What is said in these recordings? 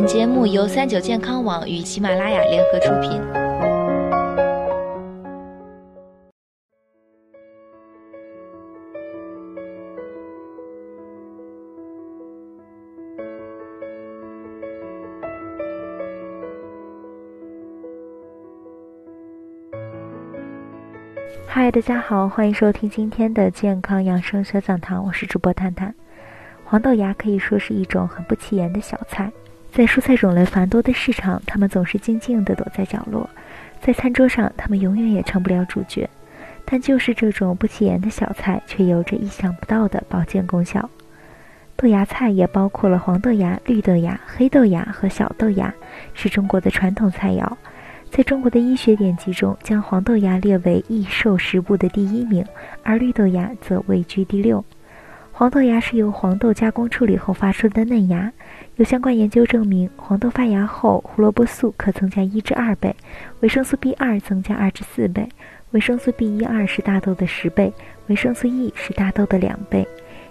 本节目由三九健康网与喜马拉雅联合出品。嗨，大家好，欢迎收听今天的健康养生小讲堂，我是主播探探。黄豆芽可以说是一种很不起眼的小菜，在蔬菜种类繁多的市场，它们总是静静地躲在角落，在餐桌上，它们永远也成不了主角。但就是这种不起眼的小菜，却有着意想不到的保健功效。豆芽菜也包括了黄豆芽、绿豆芽、黑豆芽和小豆芽，是中国的传统菜肴。在中国的医学典籍中，将黄豆芽列为益寿食物的第一名，而绿豆芽则位居第六。黄豆芽是由黄豆加工处理后发出的嫩芽，有相关研究证明，黄豆发芽后，胡萝卜素可增加一至二倍，维生素 B 二增加二至四倍，维生素 B 一二是大豆的十倍，维生素 E 是大豆的两倍，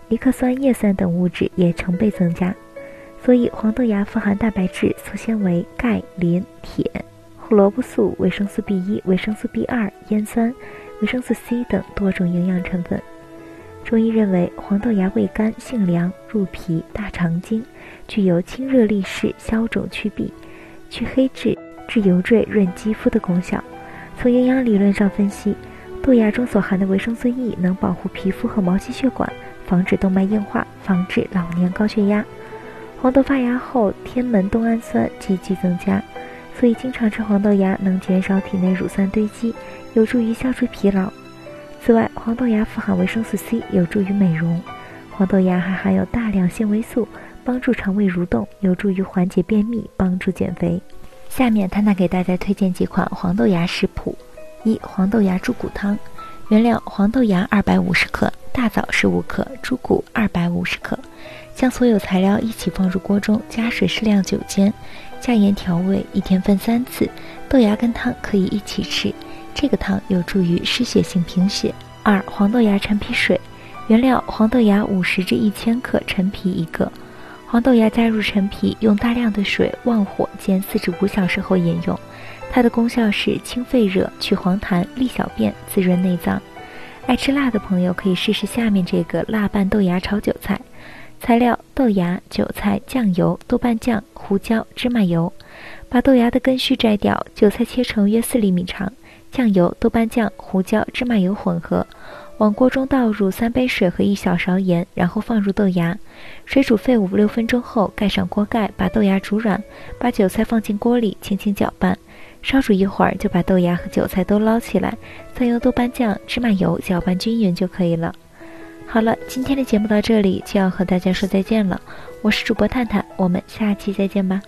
尼克酸叶酸等物质也成倍增加。所以，黄豆芽富含蛋白质、粗纤维、钙、磷、铁、胡萝卜素、维生素 B 一、维生素 B 二、烟酸、维生素 C 等多种营养成分。中医认为，黄豆芽味甘性凉，入脾、大肠经，具有清热利湿、消肿祛痹、去黑痣、治油赘、润肌肤的功效。从营养理论上分析，豆芽中所含的维生素 E 能保护皮肤和毛细血管，防止动脉硬化，防治老年高血压。黄豆发芽后，天门冬氨酸积极增加，所以经常吃黄豆芽能减少体内乳酸堆积，有助于消除疲劳。此外，黄豆芽富含维生素 C，有助于美容。黄豆芽还含有大量纤维素，帮助肠胃蠕动，有助于缓解便秘，帮助减肥。下面，探探给大家推荐几款黄豆芽食谱：一、黄豆芽猪骨汤。原料：黄豆芽二百五十克，大枣十五克，猪骨二百五十克。将所有材料一起放入锅中，加水适量酒煎，加盐调味，一天分三次。豆芽跟汤可以一起吃。这个汤有助于失血性贫血。二、黄豆芽陈皮水，原料：黄豆芽五十至一千克，陈皮一个。黄豆芽加入陈皮，用大量的水旺火煎四至五小时后饮用。它的功效是清肺热、去黄痰、利小便、滋润内脏。爱吃辣的朋友可以试试下面这个辣拌豆芽炒韭菜。材料：豆芽、韭菜、酱油、豆瓣酱、胡椒、芝麻油。把豆芽的根须摘掉，韭菜切成约四厘米长。酱油、豆瓣酱、胡椒、芝麻油混合，往锅中倒入三杯水和一小勺盐，然后放入豆芽，水煮沸五六分钟后，盖上锅盖，把豆芽煮软，把韭菜放进锅里，轻轻搅拌，烧煮一会儿，就把豆芽和韭菜都捞起来，再用豆瓣酱、芝麻油搅拌均匀就可以了。好了，今天的节目到这里就要和大家说再见了，我是主播探探，我们下期再见吧。